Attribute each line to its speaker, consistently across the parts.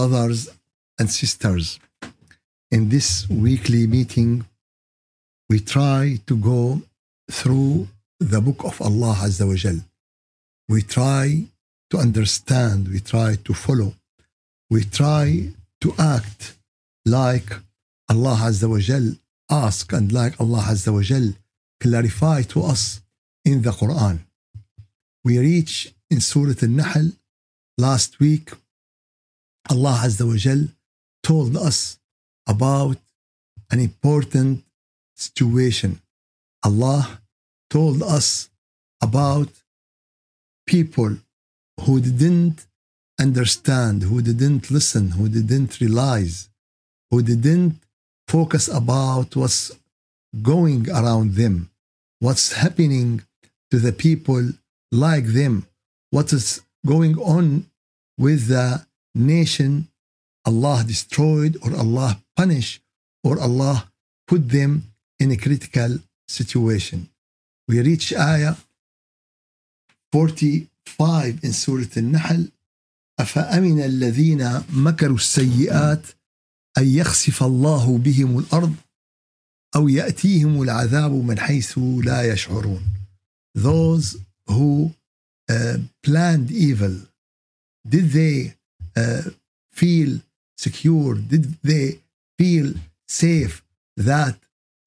Speaker 1: brothers and sisters. In this weekly meeting, we try to go through the book of Allah Azza wa Jal. We try to understand, we try to follow, we try to act like Allah Azza wa Jal ask and like Allah Azza wa Jal clarify to us in the Quran. We reach in Surah Al-Nahl last week Allah Azza wa Jal told us about an important situation. Allah told us about people who didn't understand, who didn't listen, who didn't realize, who didn't focus about what's going around them, what's happening to the people like them, what is going on with the nation Allah destroyed or Allah punished or Allah put them in a critical situation. We reach ayah 45 in Surah Al-Nahl أفأمن الذين مكروا السيئات أن يخسف الله بهم الأرض أو يأتيهم العذاب من حيث لا يشعرون Those who uh, planned evil did they Uh, feel secure? Did they feel safe that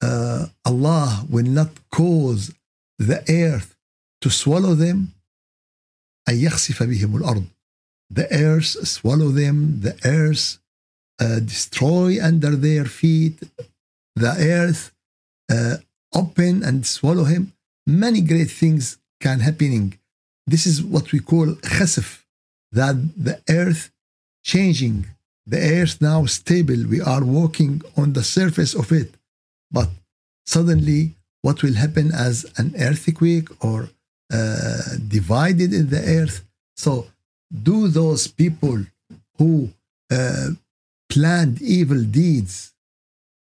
Speaker 1: uh, Allah will not cause the earth to swallow them? The earth swallow them, the earth uh, destroy under their feet, the earth uh, open and swallow him. Many great things can happening. This is what we call khasif, that the earth changing. The earth now stable. We are walking on the surface of it. But suddenly, what will happen as an earthquake or uh, divided in the earth? So, do those people who uh, planned evil deeds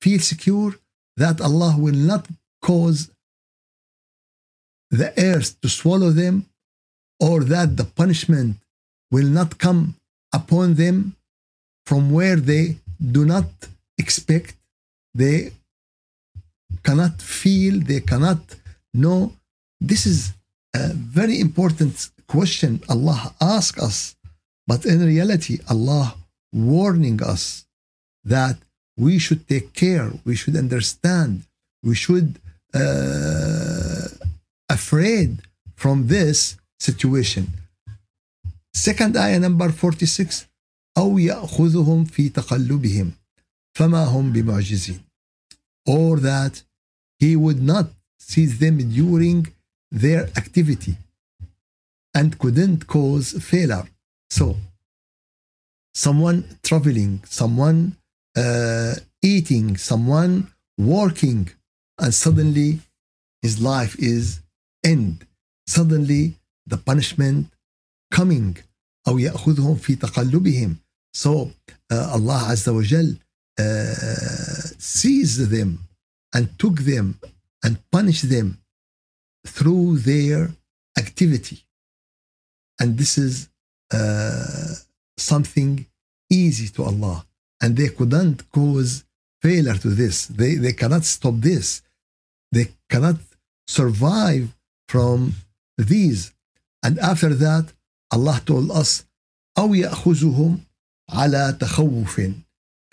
Speaker 1: feel secure that Allah will not cause the earth to swallow them or that the punishment will not come upon them from where they do not expect, they cannot feel, they cannot know. This is a very important question Allah asks us, but in reality, Allah warning us that we should take care, we should understand, we should uh, afraid from this situation. Second ayah number 46 أو يأخذهم في تقلبهم فما هم بمعجزين or that he would not seize them during their activity and couldn't cause failure so someone traveling someone uh, eating someone working and suddenly his life is end suddenly the punishment coming أو يأخذهم في تقلبهم So uh, Allah Azza wa Jal uh, seized them and took them and punished them through their activity. And this is uh, something easy to Allah. And they couldn't cause failure to this. They, they cannot stop this. They cannot survive from these. And after that, اللهته الأصل أو يأخذهم على تخوف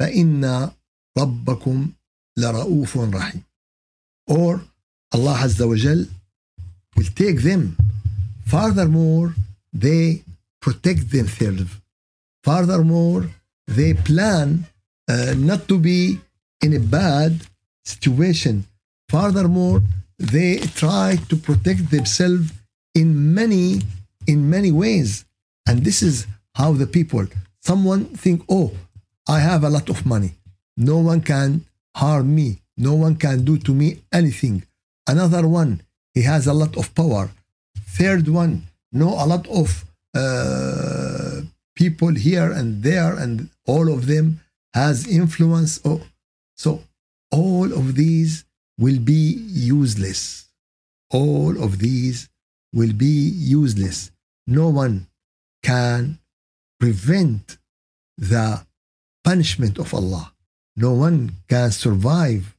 Speaker 1: فإن ربكم لرؤوف رحيم or Allah عز وجل will take them furthermore they protect themselves furthermore they plan uh, not to be in a bad situation furthermore they try to protect themselves in many in many ways. And this is how the people, someone think, oh, I have a lot of money. No one can harm me. No one can do to me anything. Another one, he has a lot of power. Third one, no, a lot of uh, people here and there, and all of them has influence. Oh, so all of these will be useless. All of these will be useless no one can prevent the punishment of Allah. No one can survive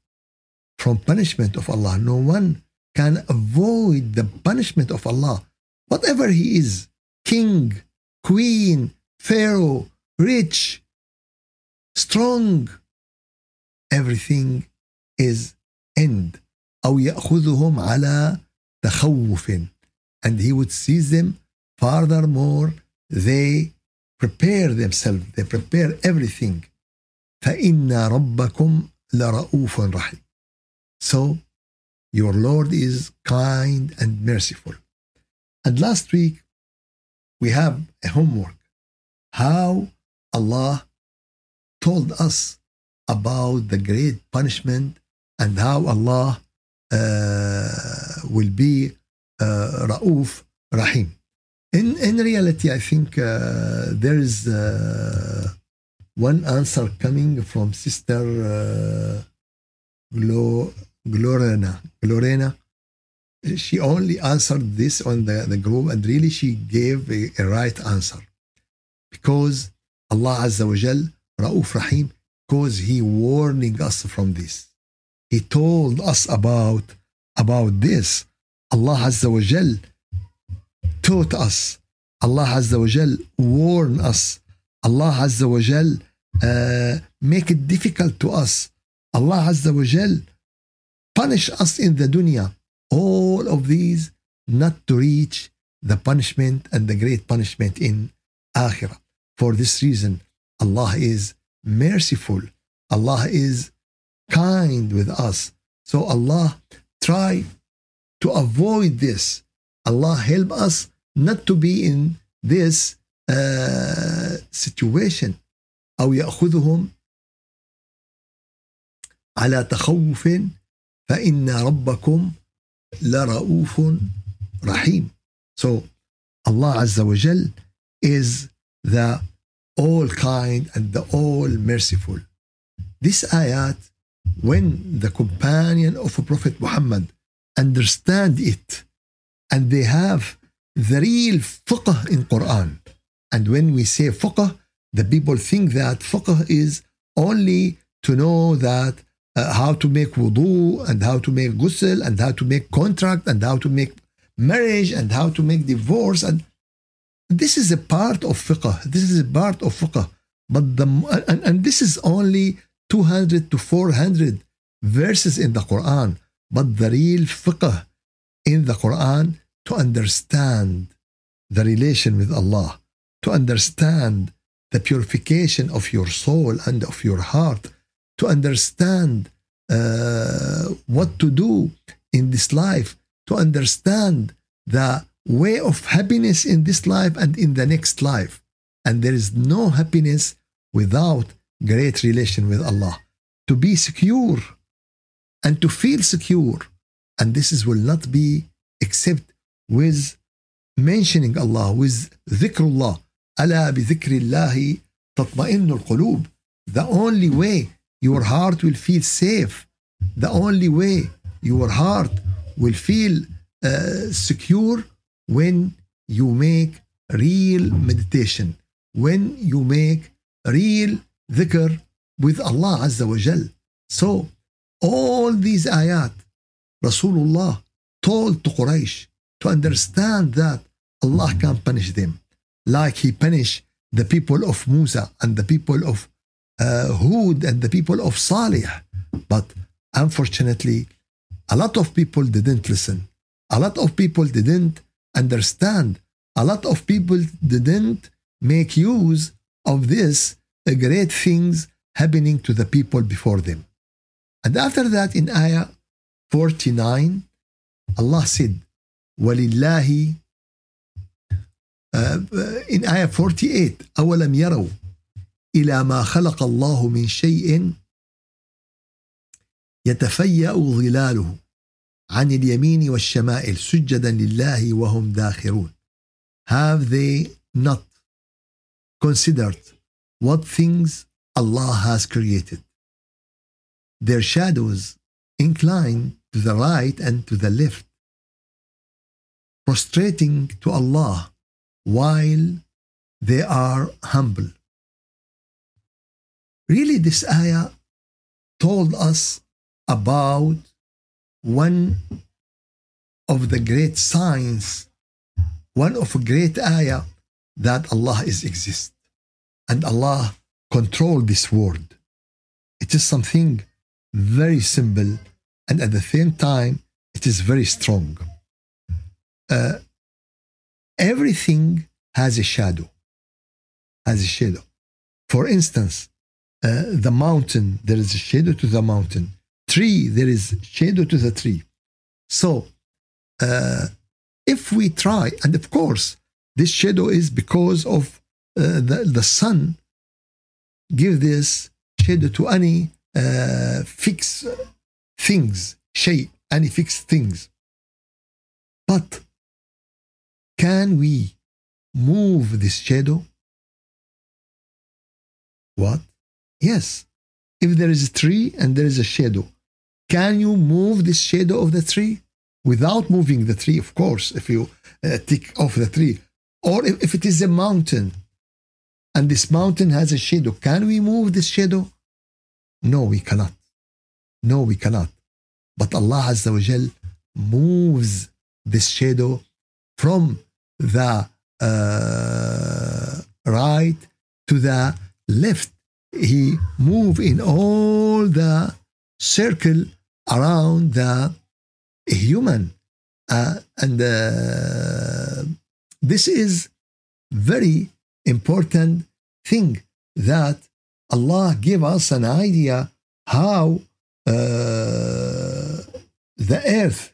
Speaker 1: from punishment of Allah. No one can avoid the punishment of Allah. Whatever he is, king, queen, pharaoh, rich, strong, everything is end. أو يأخذهم على تخوف and he would seize them Furthermore, they prepare themselves, they prepare everything. So, your Lord is kind and merciful. And last week, we have a homework. How Allah told us about the great punishment and how Allah uh, will be uh, Rauf Rahim in in reality, I think uh, there is uh, one answer coming from Sister uh, Glo Glorena. Glorena. She only answered this on the, the group, and really she gave a, a right answer because Allah Azza wa Jal, Rauf Rahim, because He warning us from this. He told us about about this. Allah Azza wa Jal taught us. Allah Azza wa Jal warn us. Allah Azza wa Jal uh, make it difficult to us. Allah Azza wa Jal punish us in the dunya. All of these not to reach the punishment and the great punishment in akhirah. For this reason, Allah is merciful. Allah is kind with us. So Allah try to avoid this. Allah help us not to be in this uh, situation أو يأخذهم على تخوف فإن ربكم لرؤوف رحيم So Allah Azza wa is the all kind and the all merciful. This ayat, when the companion of Prophet Muhammad understand it and they have the real fiqh in Quran. And when we say fiqh, the people think that fiqh is only to know that uh, how to make wudu and how to make ghusl and how to make contract and how to make marriage and how to make divorce and this is a part of fiqh this is a part of fiqh but the and, and this is only 200 to 400 verses in the quran but the real fiqh in the quran to understand the relation with Allah, to understand the purification of your soul and of your heart, to understand uh, what to do in this life, to understand the way of happiness in this life and in the next life. And there is no happiness without great relation with Allah. To be secure and to feel secure. And this is, will not be except with mentioning Allah, with dhikrullah. Ala bi dhikrillahi tatma'innul qulub. The only way your heart will feel safe, the only way your heart will feel uh, secure when you make real meditation, when you make real dhikr with Allah Azza wa Jal. So, all these ayat, Rasulullah told to Quraysh, to understand that Allah can punish them like he punished the people of Musa and the people of uh, Hud and the people of Salih. But unfortunately, a lot of people didn't listen. A lot of people didn't understand. A lot of people didn't make use of this great things happening to the people before them. And after that, in ayah 49, Allah said, ولله in آية 48 أولم يروا إلى ما خلق الله من شيء يتفيأ ظلاله عن اليمين والشمائل سجدا لله وهم داخرون Have they not considered what things Allah has created? Their shadows incline to the right and to the left prostrating to Allah while they are humble. Really, this ayah told us about one of the great signs, one of a great ayah that Allah is exist and Allah control this world. It is something very simple and at the same time it is very strong uh, everything has a shadow, has a shadow. For instance, uh, the mountain, there is a shadow to the mountain. Tree, there is shadow to the tree. So, uh, if we try, and of course, this shadow is because of uh, the, the sun give this shadow to any uh, fixed things, shape, any fixed things. But can we move this shadow? What? Yes. If there is a tree and there is a shadow, can you move this shadow of the tree? Without moving the tree, of course, if you uh, take off the tree. Or if, if it is a mountain and this mountain has a shadow, can we move this shadow? No, we cannot. No, we cannot. But Allah Azza wa moves this shadow from the uh, right to the left. He move in all the circle around the human. Uh, and uh, this is very important thing that Allah give us an idea how uh, the earth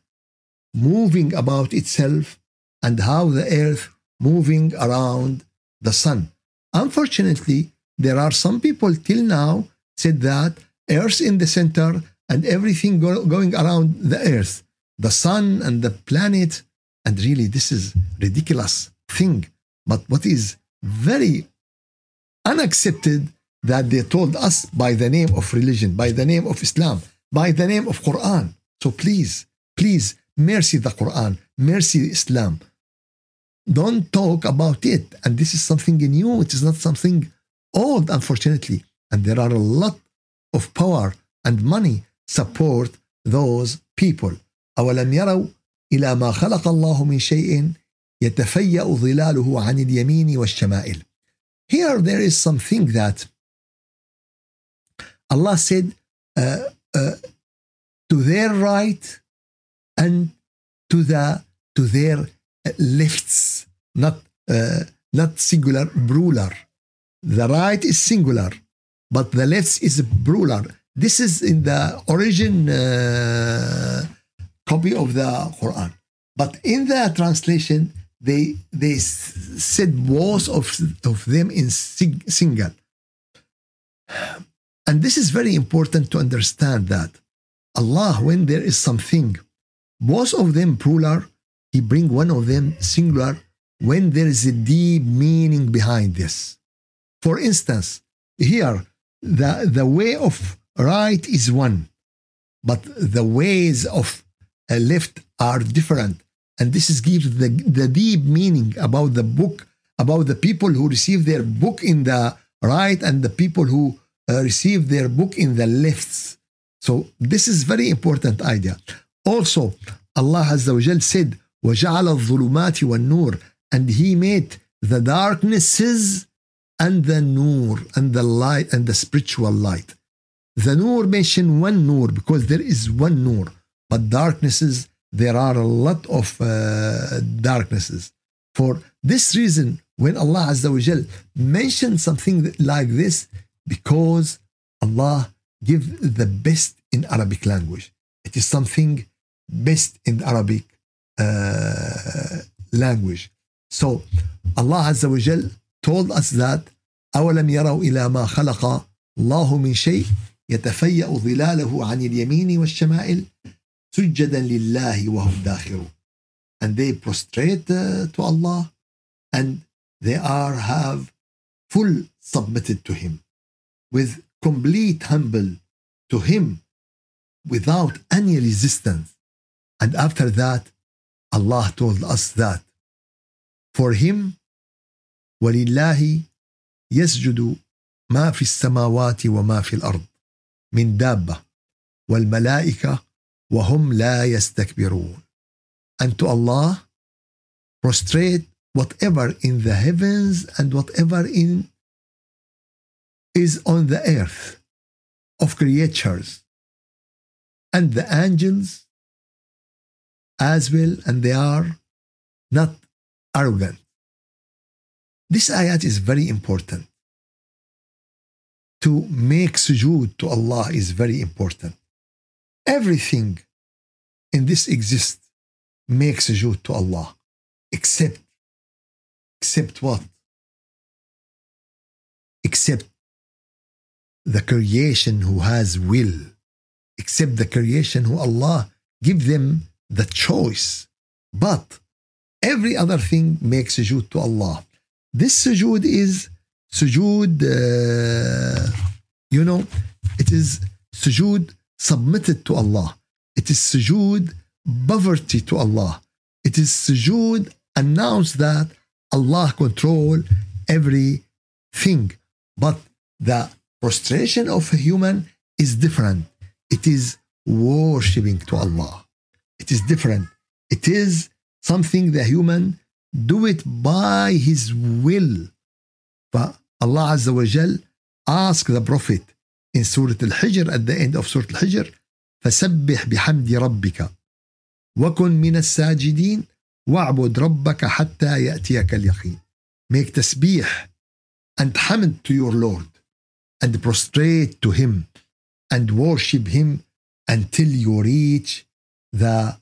Speaker 1: moving about itself and how the earth moving around the sun. Unfortunately, there are some people till now said that earth in the center and everything go- going around the earth, the sun and the planet and really this is ridiculous thing. But what is very unaccepted that they told us by the name of religion, by the name of Islam, by the name of Quran. So please, please, mercy the Quran, mercy Islam, don't talk about it. And this is something new, it is not something old, unfortunately. And there are a lot of power and money support those people. أولم يروا إلى ما خلق الله من شيء يتفيأ ظلاله عن اليمين والشمائل. Here there is something that Allah said uh, uh, to their right and to the to their lifts, not uh, not singular, plural. The right is singular, but the left is plural. This is in the origin uh, copy of the Quran, but in the translation they they said both of of them in sig- single. And this is very important to understand that Allah, when there is something, both of them plural, he bring one of them singular when there is a deep meaning behind this. For instance, here the, the way of right is one, but the ways of left are different. And this is gives the, the deep meaning about the book, about the people who receive their book in the right and the people who uh, receive their book in the lefts. So this is very important idea. Also, Allah Azza wa Jal said, وجعل الظلمات والنور and he made the darknesses and the nur and the light and the spiritual light the nur mention one nur because there is one nur but darknesses there are a lot of uh, darknesses for this reason when allah azza wa jal mentioned something like this because allah give the best in arabic language it is something best in arabic language. So Allah Azza wa Jal told us that أولم يروا إلى ما خلق الله من شيء يتفيأ ظلاله عن اليمين والشمائل سجدا لله وهم داخرون and they prostrate uh, to Allah and they are have full submitted to him with complete humble to him without any resistance and after that Allah told us that. For him, وَلِلَّهِ يَسْجُدُ مَا فِي السَّمَاوَاتِ وَمَا فِي الْأَرْضِ مِنْ دَابَّةٍ وَالْمَلَائِكَةِ وَهُمْ لَا يَسْتَكْبِرُونَ And to Allah prostrate whatever in the heavens and whatever in is on the earth of creatures and the angels as well, and they are not arrogant. This ayat is very important. To make sujood to Allah is very important. Everything in this exists makes sujood to Allah, except, except what? Except the creation who has will, except the creation who Allah give them the choice. But every other thing makes sujood to Allah. This sujood is sujood, uh, you know, it is sujood submitted to Allah. It is sujood poverty to Allah. It is sujood announce that Allah control everything. But the prostration of a human is different. It is worshipping to Allah. It is different. It is something the human do it by his will. Azza wa وجل ask the prophet in Surah Al-Hijr at the end of Surah Al-Hijr فسبح بحمد ربك وكن من الساجدين واعبد ربك حتى يأتيك اليقين make تسبيح and hamd to your Lord and prostrate to him and worship him until you reach the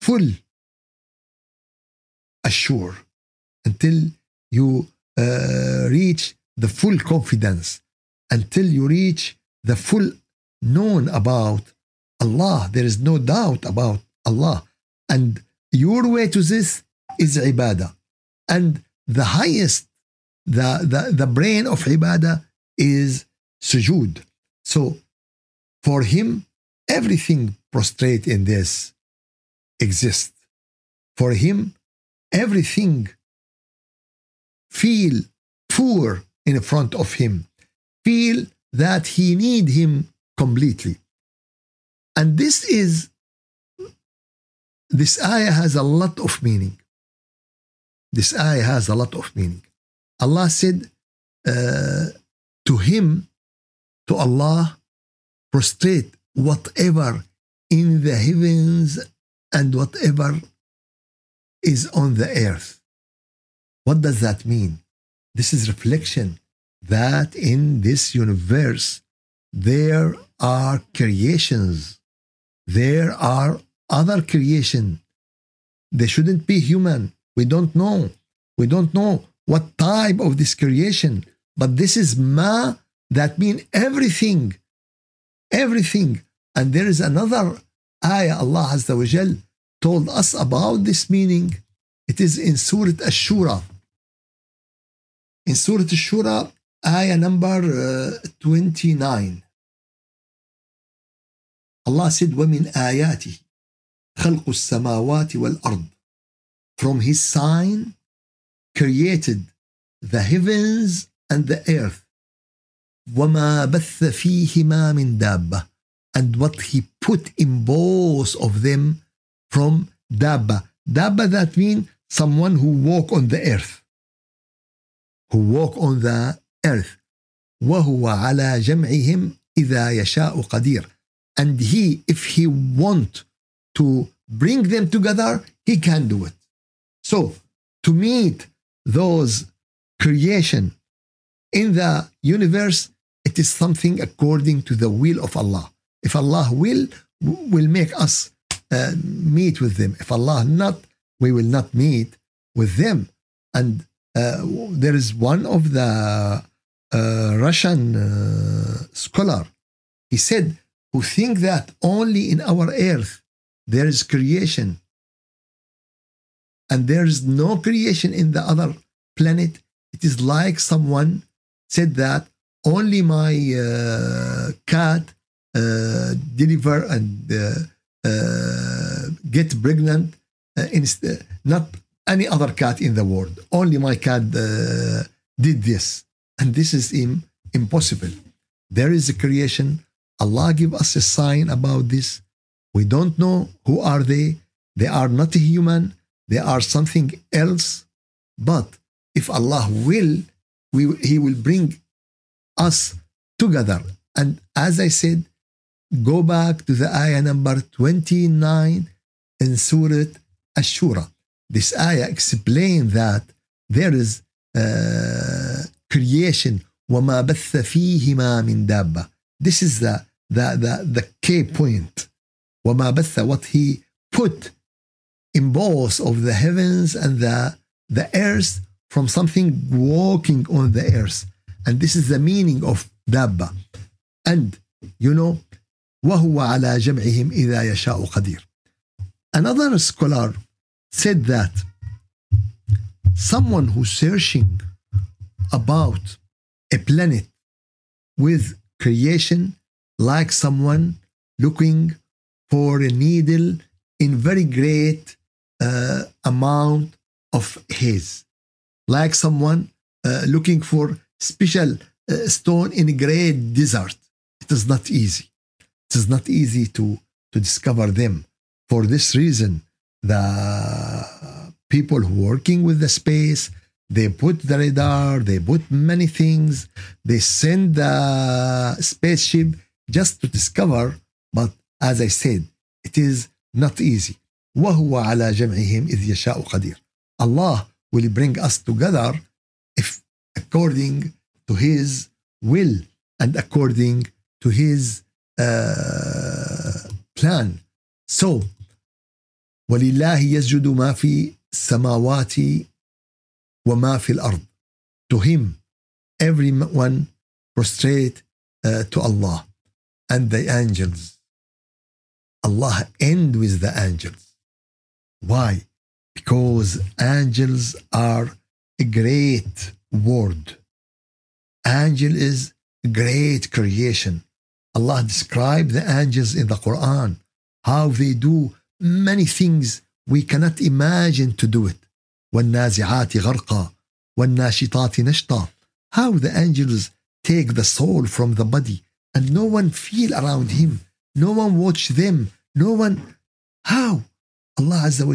Speaker 1: full assure until you uh, reach the full confidence until you reach the full known about Allah there is no doubt about Allah and your way to this is ibadah and the highest the the, the brain of ibadah is sujood so for him Everything prostrate in this exists. For him, everything feel poor in front of him, feel that he need him completely. And this is, this ayah has a lot of meaning. This ayah has a lot of meaning. Allah said uh, to him, to Allah, prostrate whatever in the heavens and whatever is on the earth. What does that mean? This is reflection that in this universe there are creations, there are other creation. They shouldn't be human. We don't know. We don't know what type of this creation, but this is ma that means everything everything. And there is another ayah Allah Azza wa Jal told us about this meaning. It is in Surah Ash-Shura. In Surah Ash-Shura, ayah number uh, 29. Allah said, وَمِنْ آيَاتِهِ خَلْقُ السَّمَاوَاتِ وَالْأَرْضِ From His sign created the heavens and the earth وَمَا بَثَّ فِيهِمَا مِنْ دَابَّةٍ And what he put in both of them from dabba. Dabba that means someone who walk on the earth. Who walk on the earth. وَهُوَ عَلَى جَمْعِهِمْ إِذَا يَشَاءُ قَدِيرٌ And he, if he want to bring them together, he can do it. So, to meet those creation in the universe it is something according to the will of Allah. If Allah will, will make us uh, meet with them. If Allah not, we will not meet with them. And uh, there is one of the uh, Russian uh, scholar. He said, "Who think that only in our earth there is creation, and there is no creation in the other planet? It is like someone said that only my uh, cat uh, deliver and uh, get pregnant not any other cat in the world only my cat did this and this is Im- impossible there is a creation allah give us a sign about this we don't know who are they they are not human they are something else but if allah will we, he will bring us together. And as I said, go back to the ayah number 29 in Surah Ash-Shura. This ayah explains that there is uh, creation. This is the, the, the, the key point. what he put in both of the heavens and the, the earth from something walking on the earth. And this is the meaning of dabba. And, you know, وهو على جمعهم إذا يشاء قدير. Another scholar said that someone who's searching about a planet with creation like someone looking for a needle in very great uh, amount of haze like someone uh, looking for special uh, stone in a great desert. It is not easy. It is not easy to, to discover them. For this reason, the people working with the space, they put the radar, they put many things, they send the spaceship just to discover. But as I said, it is not easy. وهو على جمعهم إذ يشاء قدير. Allah will bring us together according to his will and according to his uh, plan. So, ولله يسجد ما في السماوات وما في الأرض. To him, everyone prostrate uh, to Allah and the angels. Allah end with the angels. Why? Because angels are great word. Angel is great creation. Allah described the angels in the Quran, how they do many things we cannot imagine to do it. والنازعات غرقا والناشطات نشطا How the angels take the soul from the body and no one feel around him. No one watch them. No one. How? Allah Azza wa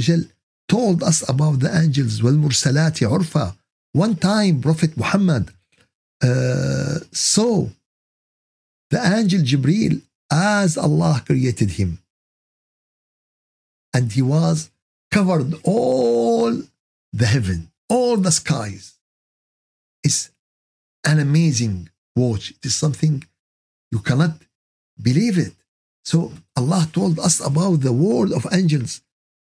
Speaker 1: told us about the angels. والمرسلات عرفا one time, Prophet Muhammad uh, saw the angel Jibril as Allah created him. And he was covered all the heaven, all the skies. It's an amazing watch. It is something you cannot believe it. So Allah told us about the world of angels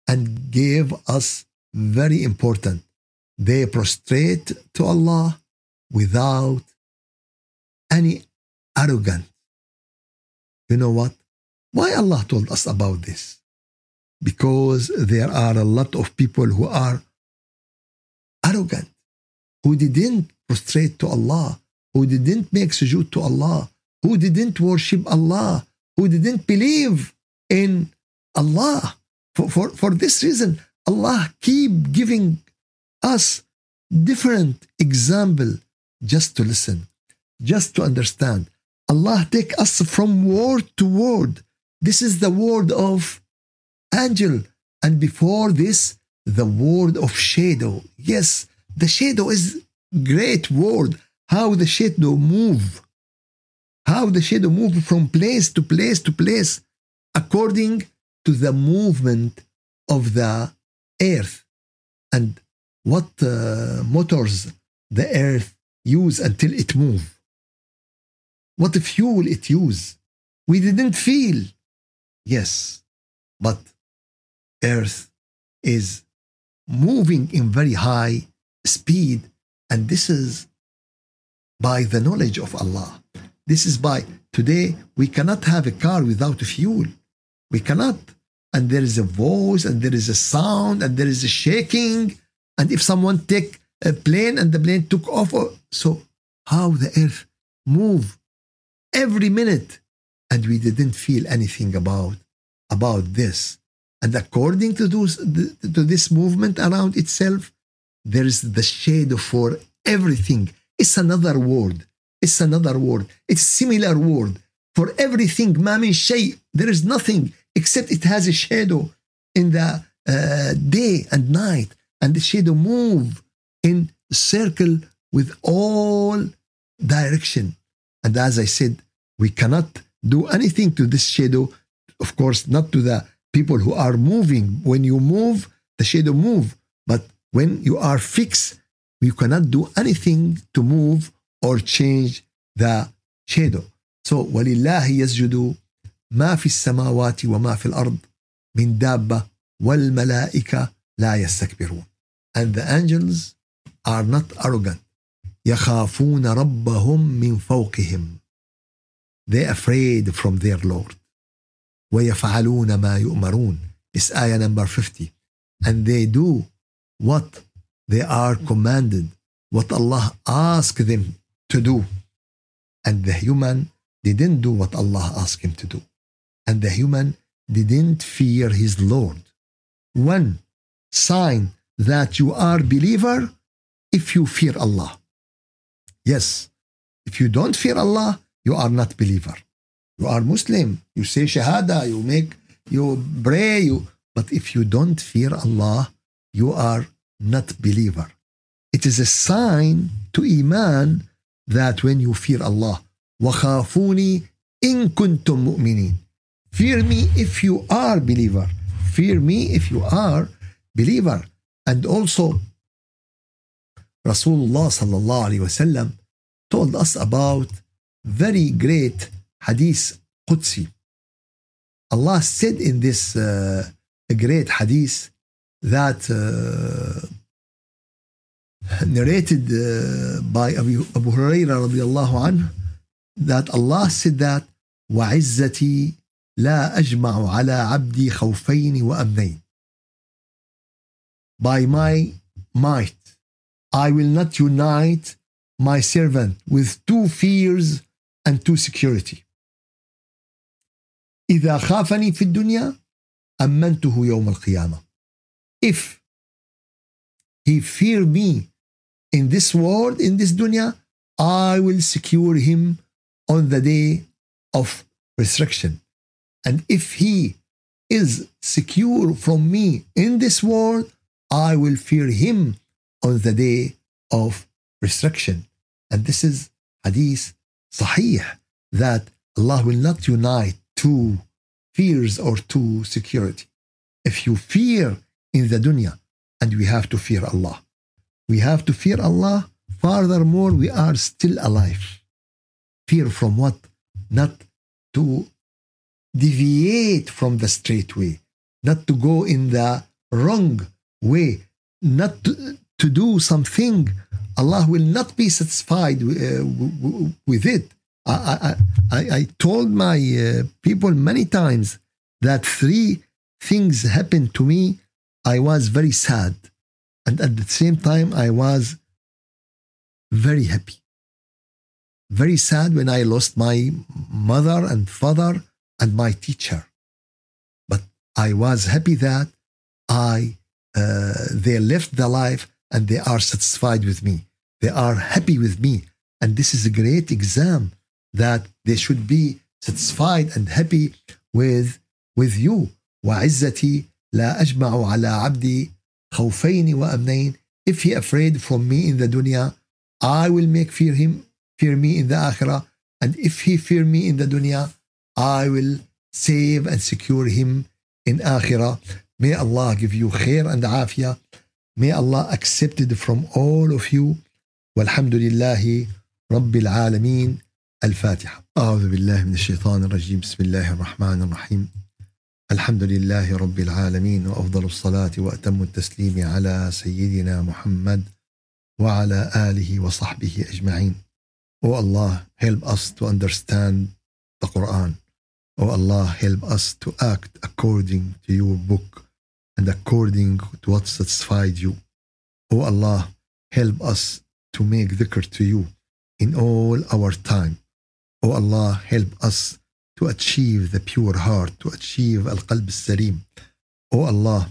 Speaker 1: and gave us very important they prostrate to Allah without any arrogance. You know what? Why Allah told us about this? Because there are a lot of people who are arrogant, who didn't prostrate to Allah, who didn't make sujood to Allah, who didn't worship Allah, who didn't believe in Allah. For, for, for this reason, Allah keep giving us different example just to listen, just to understand. Allah take us from word to word. This is the word of angel. And before this, the word of shadow. Yes, the shadow is great word. How the shadow move. How the shadow move from place to place to place according to the movement of the earth. And what uh, motors the earth use until it move what fuel it use we didn't feel yes but earth is moving in very high speed and this is by the knowledge of allah this is by today we cannot have a car without fuel we cannot and there is a voice and there is a sound and there is a shaking and if someone take a plane and the plane took off so how the earth move every minute and we didn't feel anything about about this and according to those to this movement around itself there is the shade for everything it's another word it's another word it's similar word for everything Mami, من there is nothing except it has a shadow in the uh, day and night and the shadow move in circle with all direction. And as I said, we cannot do anything to this shadow. Of course, not to the people who are moving. When you move, the shadow move. But when you are fixed, you cannot do anything to move or change the shadow. So ولله يسجد ما في السماوات وما في الأرض من دابة والملائكة لا يستكبرون and the angels are not arrogant يخافون ربهم من فوقهم they afraid from their Lord ويفعلون ما يؤمرون ayah number 50 and they do what they are commanded what Allah asked them to do and the human didn't do what Allah asked him to do and the human didn't fear his Lord One sign that you are believer if you fear Allah. Yes, if you don't fear Allah, you are not believer. You are Muslim. You say Shahada. You make. You pray. You. But if you don't fear Allah, you are not believer. It is a sign to iman that when you fear Allah, وخافوني إن كنتم مؤمنين. Fear me if you are believer. Fear me if you are believer. And also, Rasulullah sallallahu alaihi wasallam told us about very great hadith Qudsi. Allah said in this uh, great hadith that uh, narrated uh, by Abu, Abu Huraira radiallahu anhu that Allah said that وعزتي لا أجمع على عبدي خوفين وأمنين by my might. I will not unite my servant with two fears and two security. إذا خافني في الدنيا أمنته يوم القيامة. If he fear me in this world, in this dunya, I will secure him on the day of resurrection. And if he is secure from me in this world, I will fear him on the day of resurrection, And this is hadith sahih that Allah will not unite two fears or two security. If you fear in the dunya, and we have to fear Allah, we have to fear Allah. Furthermore, we are still alive. Fear from what? Not to deviate from the straight way, not to go in the wrong way, not to, to do something, Allah will not be satisfied uh, with it. I, I, I told my uh, people many times that three things happened to me. I was very sad. And at the same time, I was very happy. Very sad when I lost my mother and father and my teacher. But I was happy that I uh, they lived their life and they are satisfied with me. They are happy with me. And this is a great exam that they should be satisfied and happy with, with you. وعزتي لا أجمع على عبدي خوفين وأمنين If he afraid from me in the dunya, I will make fear him, fear me in the akhirah. And if he fear me in the dunya, I will save and secure him in akhirah. May Allah give you خير and عافية. May Allah accept it from all of you. والحمد لله رب العالمين الفاتحة أعوذ بالله من الشيطان الرجيم بسم الله الرحمن الرحيم الحمد لله رب العالمين وأفضل الصلاة وأتم التسليم على سيدنا محمد وعلى آله وصحبه أجمعين Oh Allah, help us to understand the Quran. Oh Allah, help us to act according to your book. and according to what satisfied you. O Allah, help us to make dhikr to you in all our time. O Allah, help us to achieve the pure heart, to achieve Al Qalb Salim. O Allah,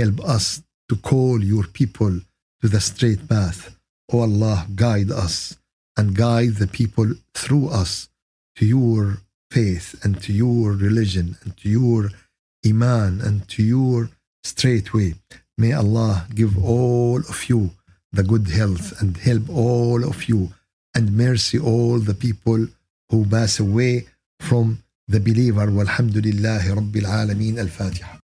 Speaker 1: help us to call your people to the straight path. O Allah, guide us and guide the people through us to your faith and to your religion and to your iman and to your straightway. May Allah give all of you the good health and help all of you and mercy all the people who pass away from the believer. Walhamdulillahi Rabbil Alameen. Al-Fatiha.